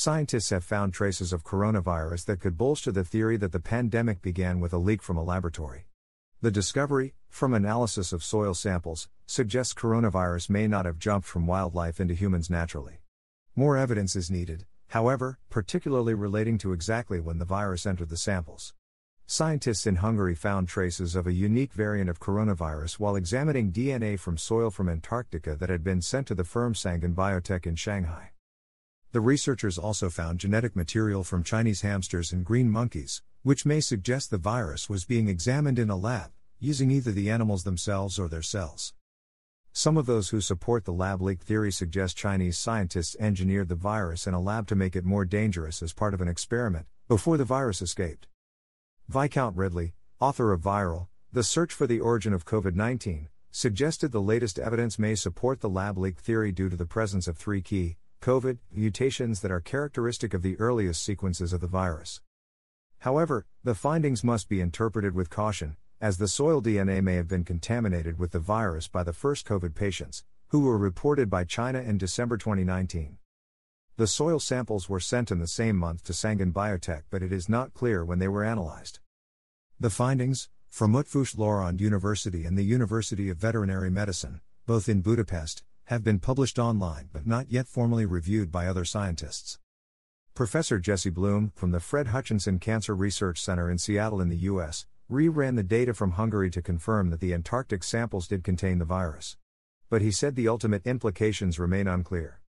Scientists have found traces of coronavirus that could bolster the theory that the pandemic began with a leak from a laboratory. The discovery, from analysis of soil samples, suggests coronavirus may not have jumped from wildlife into humans naturally. More evidence is needed, however, particularly relating to exactly when the virus entered the samples. Scientists in Hungary found traces of a unique variant of coronavirus while examining DNA from soil from Antarctica that had been sent to the firm Sangon Biotech in Shanghai. The researchers also found genetic material from Chinese hamsters and green monkeys, which may suggest the virus was being examined in a lab, using either the animals themselves or their cells. Some of those who support the lab leak theory suggest Chinese scientists engineered the virus in a lab to make it more dangerous as part of an experiment, before the virus escaped. Viscount Ridley, author of Viral, The Search for the Origin of COVID 19, suggested the latest evidence may support the lab leak theory due to the presence of three key, COVID, mutations that are characteristic of the earliest sequences of the virus. However, the findings must be interpreted with caution, as the soil DNA may have been contaminated with the virus by the first COVID patients, who were reported by China in December 2019. The soil samples were sent in the same month to Sangon Biotech, but it is not clear when they were analyzed. The findings, from Eötvös Loránd University and the University of Veterinary Medicine, both in Budapest, have been published online but not yet formally reviewed by other scientists. Professor Jesse Bloom, from the Fred Hutchinson Cancer Research Center in Seattle in the U.S., re-ran the data from Hungary to confirm that the Antarctic samples did contain the virus. But he said the ultimate implications remain unclear.